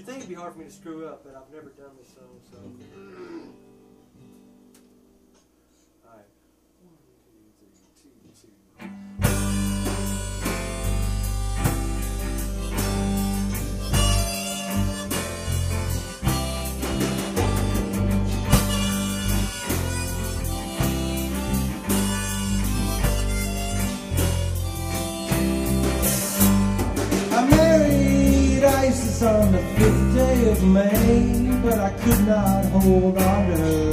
You think it'd be hard for me to screw up, but I've never done this, so. so. on the fifth day of May, but I could not hold on to her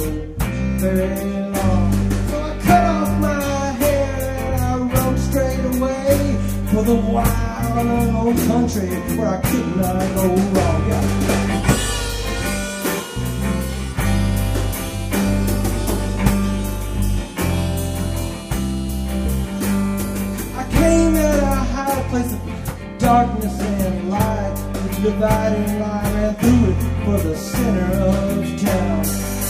very long. So I cut off my hair and I rode straight away for the wild old country where I could not go wrong. Yeah. darkness and light dividing line and threw it for the center of town.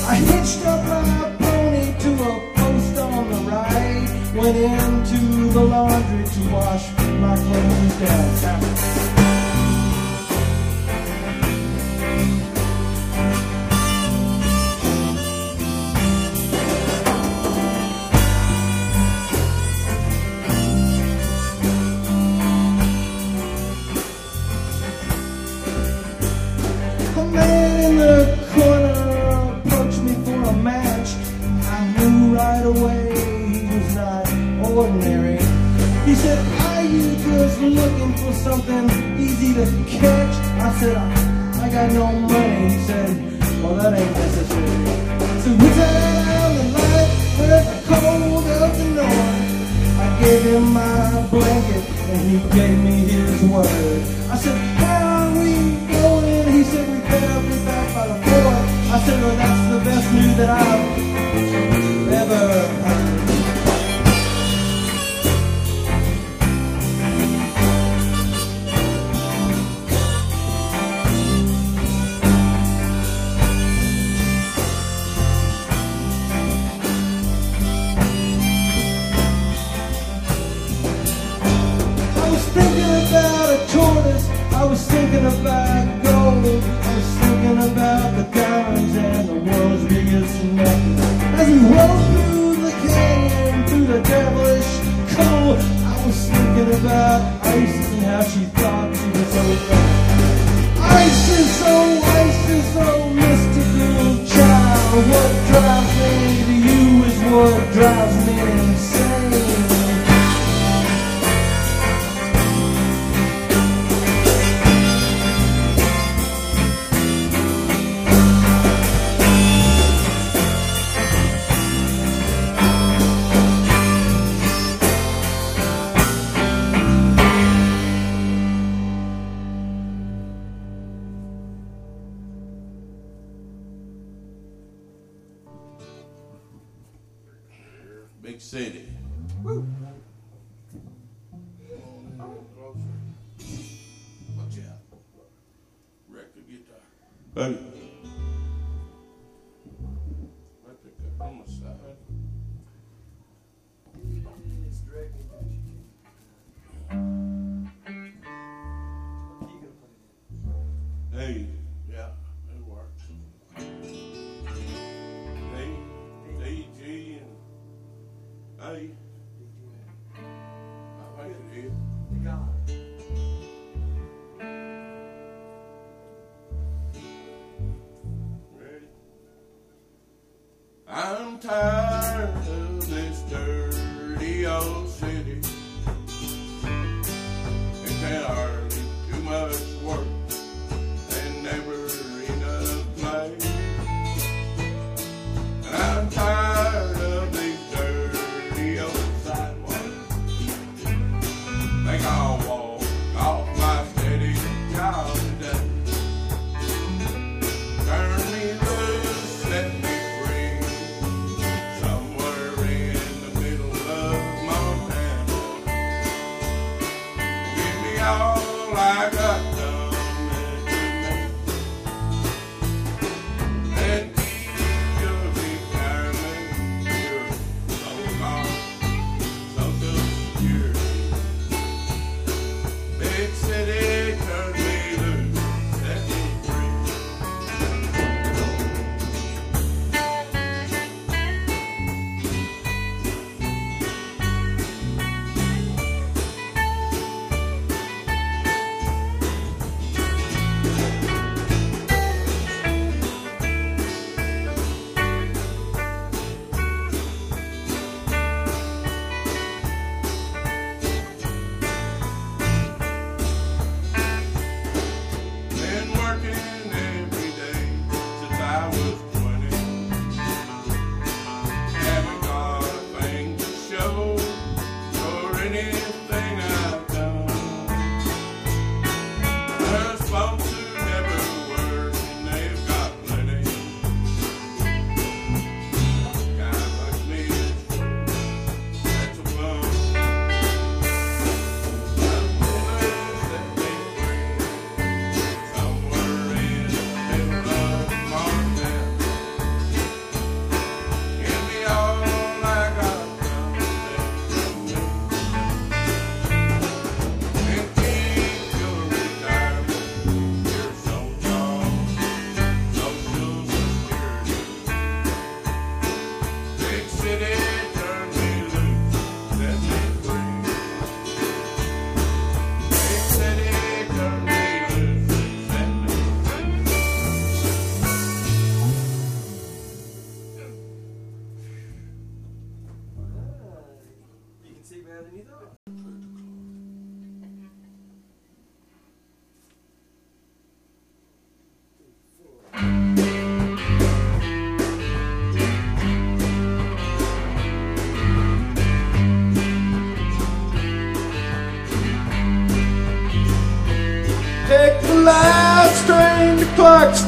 I hitched up my pony to a post on the right, went into the laundry. Well, that's the best news that I've And.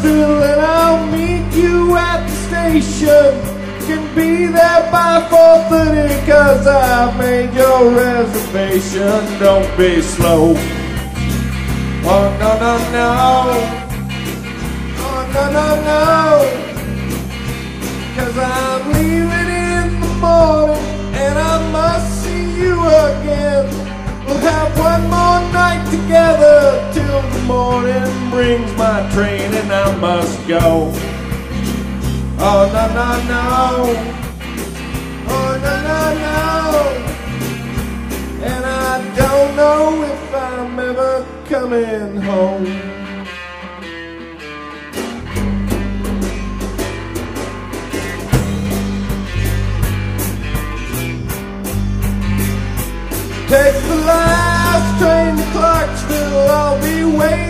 Clarksville and I'll meet you at the station. Can be there by 4.30 cause I made your reservation. Don't be slow. Morning brings my train and I must go. Oh, no, no, no. Oh, no, no, no. And I don't know if I'm ever coming home. Take the last train to Clarksville. I'll be waiting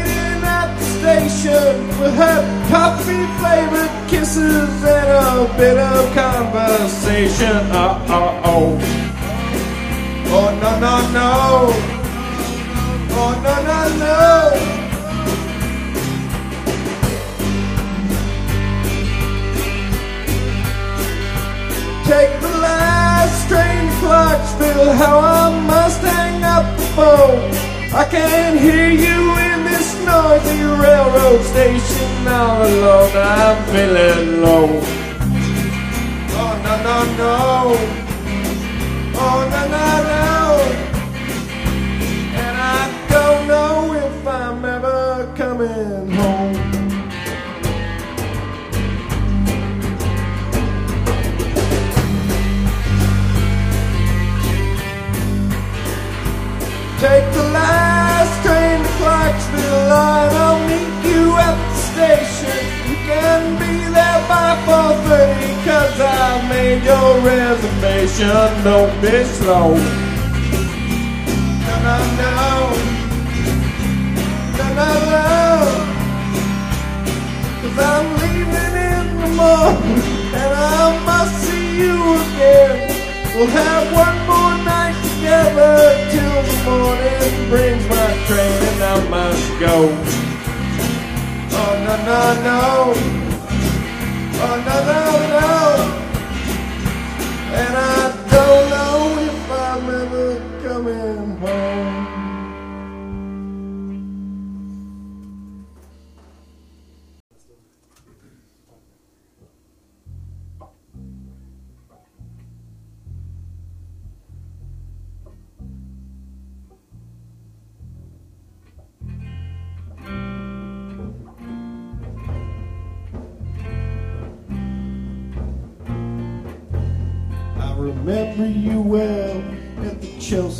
station. We'll have coffee flavored kisses and a bit of conversation. Uh uh oh. Oh no no no. Oh no no no. Take the last train Clarksville. How I must hang up the phone. I can't hear you noisy railroad station. All alone, I'm feeling low. Oh no no no. Oh no no no. By 4.30 cause I made your reservation. Don't be slow. No, no, no. No, no, no. Cause I'm leaving in the morning and I must see you again. We'll have one more night together till the morning brings my train and I must go. Oh no no no. And I don't know if I'm ever coming home.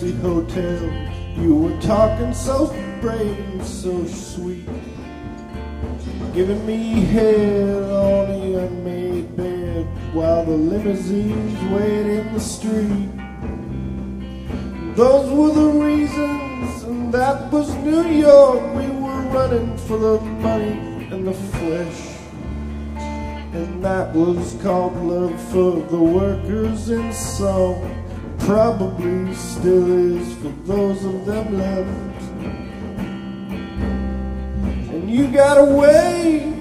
Hotel. You were talking so brave and so sweet. Giving me head on the unmade bed while the limousines wait in the street. Those were the reasons, and that was New York. We were running for the money and the flesh. And that was called love for the workers in song. Probably still is for those of them left. And you got away,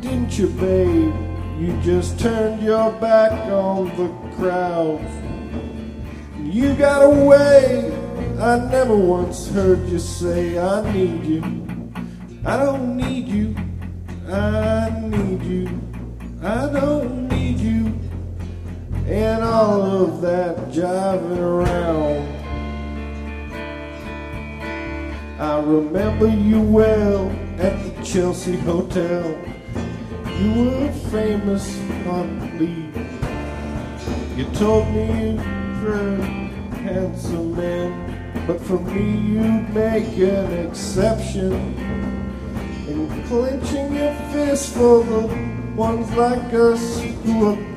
didn't you, babe? You just turned your back on the crowd. You got away. I never once heard you say, I need you. I don't need you. I need you. I don't. And all of that jiving around. I remember you well at the Chelsea Hotel. You were famous on leave. You told me you were handsome man, but for me you'd make an exception. And clenching your fist for the ones like us who are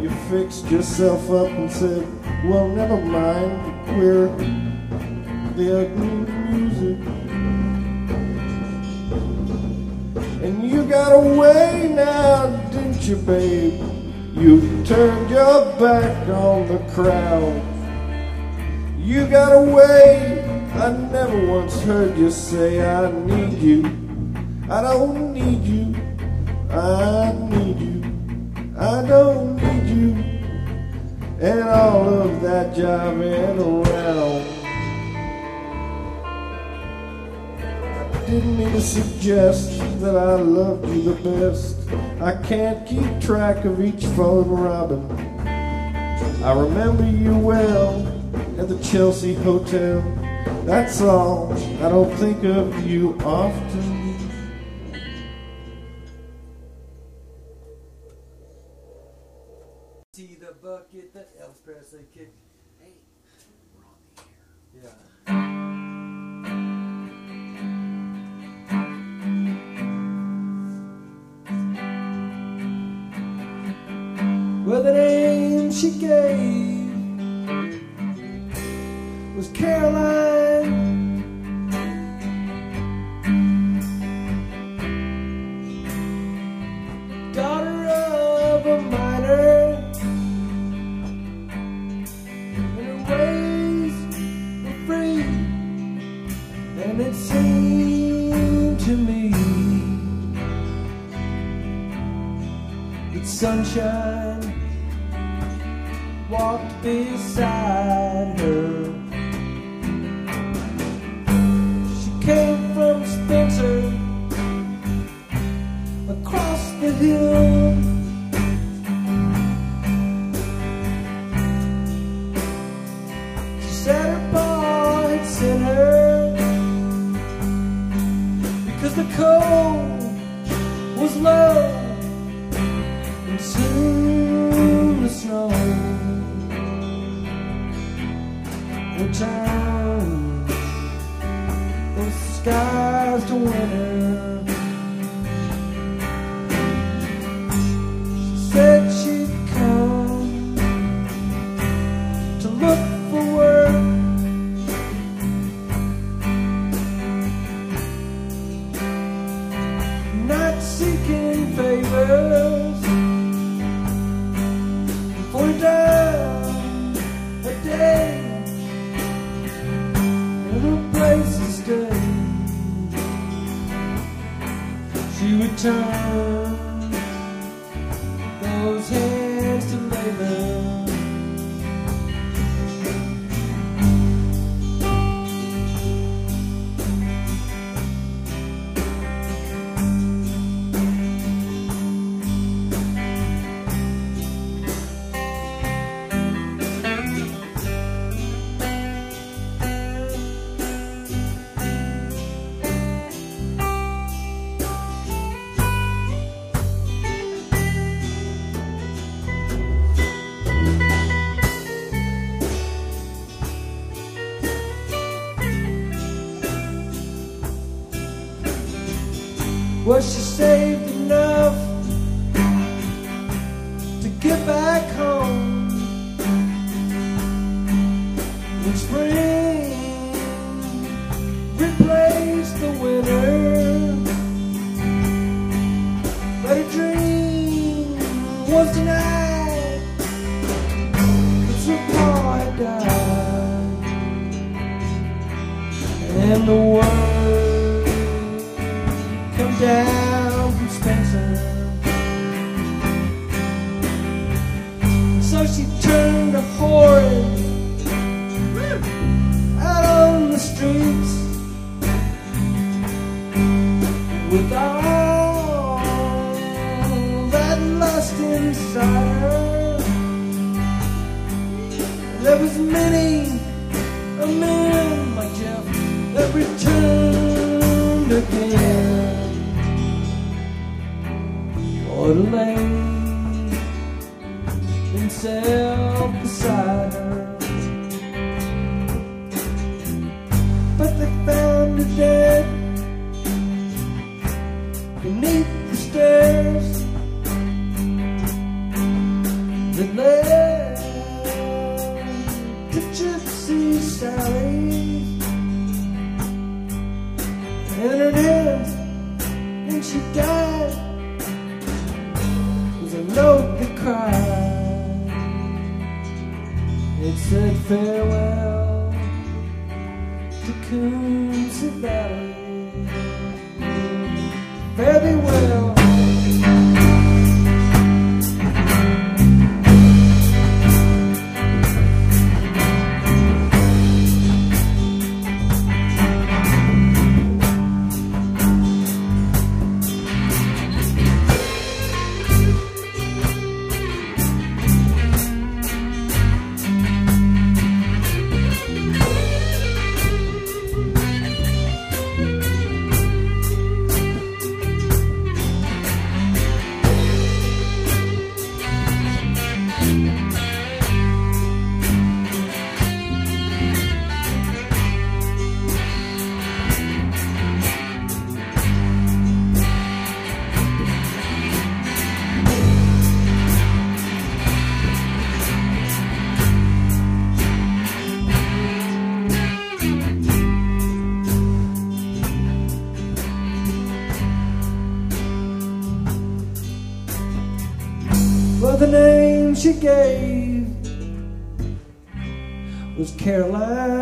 you fixed yourself up and said, well, never mind, we're the ugly music. And you got away now, didn't you, babe? You turned your back on the crowd. You got away. I never once heard you say, I need you. I don't need you. I I don't need you and all of that jiving around. I didn't mean to suggest that I loved you the best. I can't keep track of each phone robin. I remember you well at the Chelsea Hotel. That's all. I don't think of you often. sunshine walked beside her. So. found a dead gave was Caroline.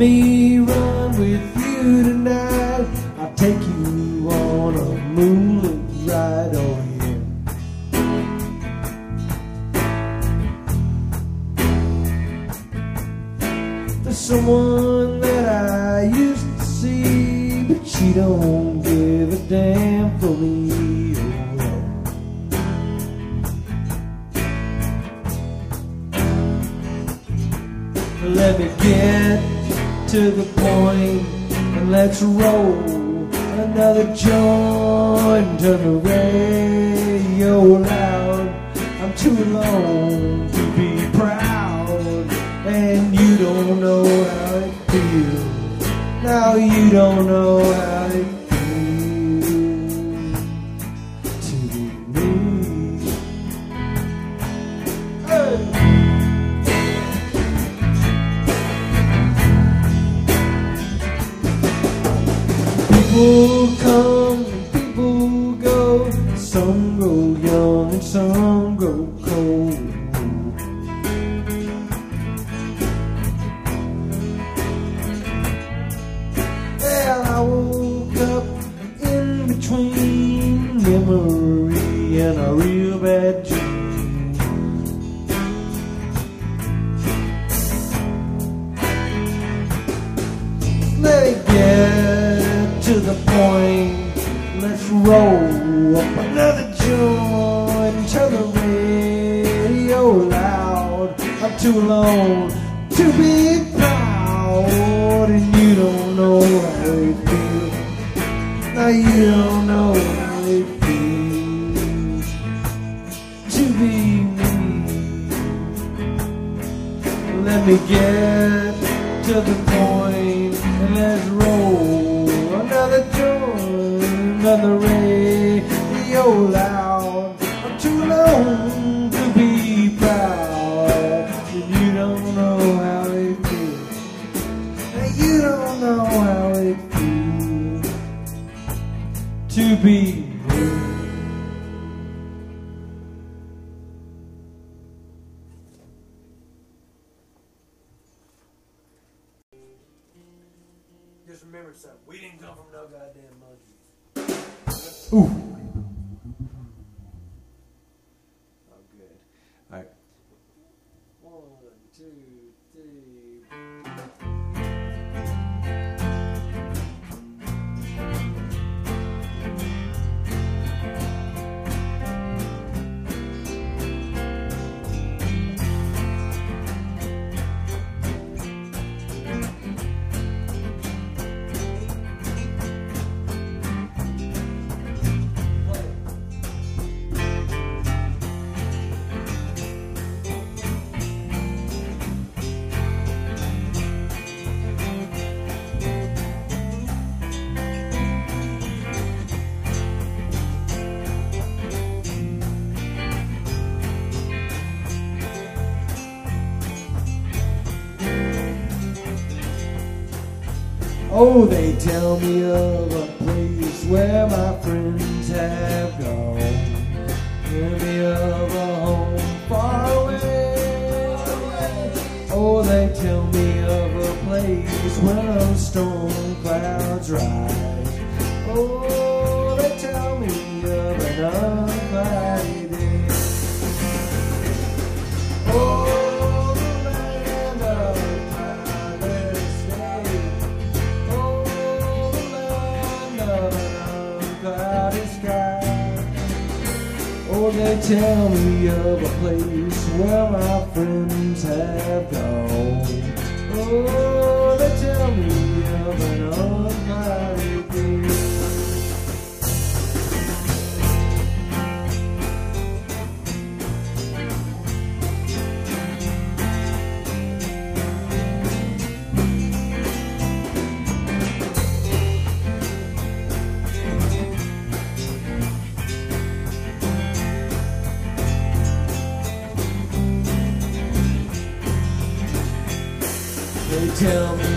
Me run with you tonight. I'll take you on a moonlit ride, oh yeah. There's someone that I used to see, but she don't give a damn for me. Let me get to the point and let's roll another joint. Turn the radio loud. I'm too alone to be proud, and you don't know how it feels. Now you don't know how the point. Let's roll up another joint. And turn the radio loud. I'm too alone to be proud, and you don't know how it feels. Now you Just remember something. We didn't come from no goddamn monkeys. Ooh. Oh, they tell me of a place where my friends have gone. Tell me of a home far away. Oh, they tell me of a place where the storm clouds rise. Oh, they tell me of another. they tell me of a place where my friends have gone. Oh. tell me.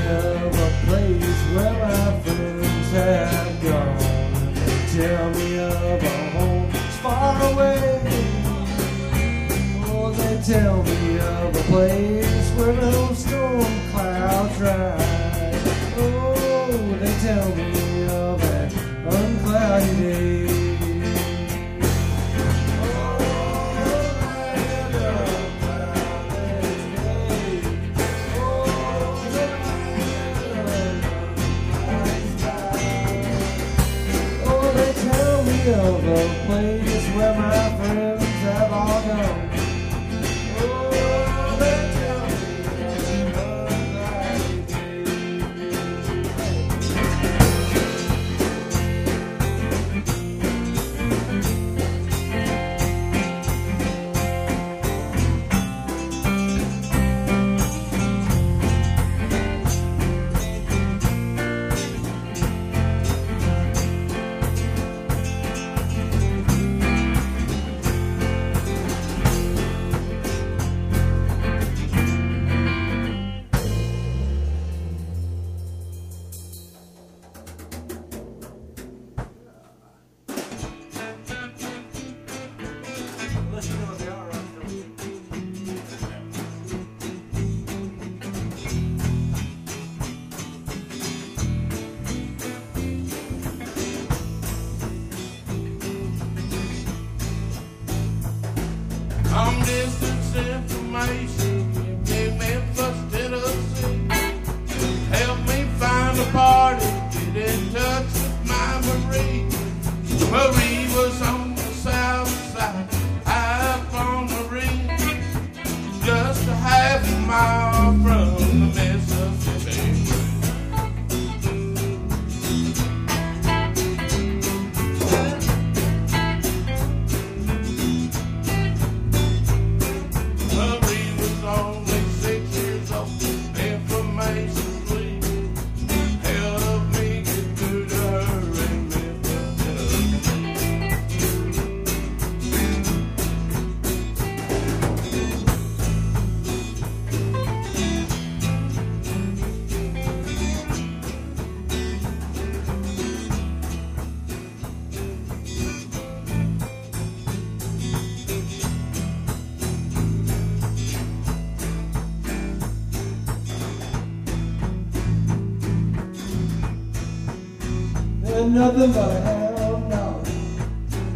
nothing but a hell no.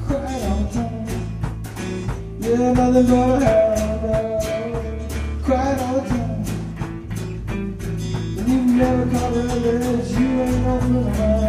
Crying all the time. Yeah, nothing but a hell no. Crying all the time. And you've never caught a bitch, you ain't nothing but a hell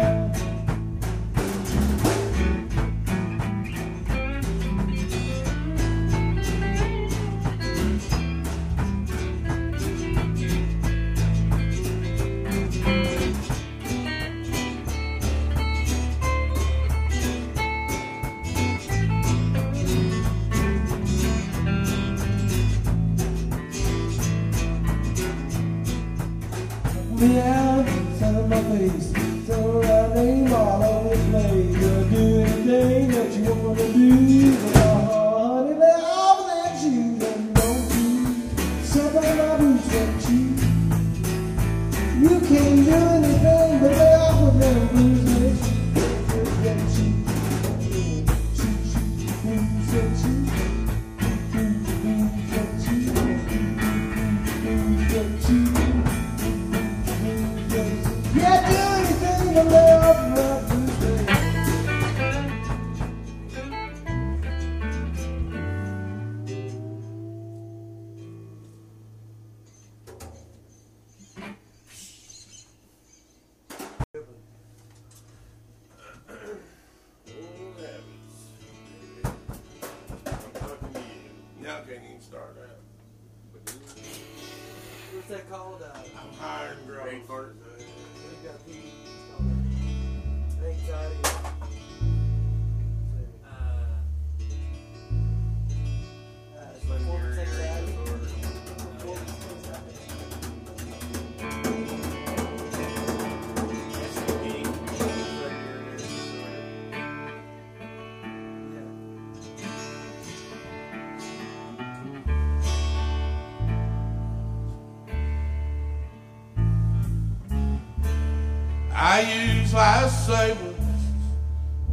I use lifesavers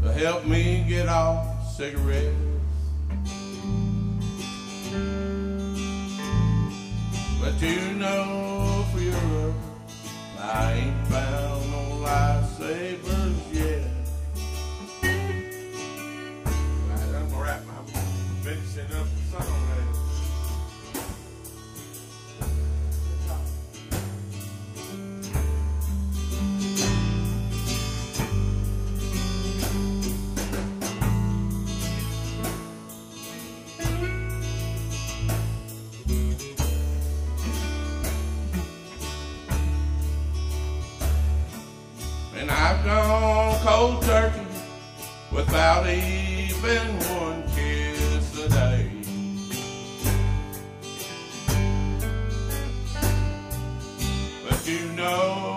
to help me get off cigarettes. But you know for your I ain't found no lifesavers yet. Right, I'm gonna wrap my finishing up you know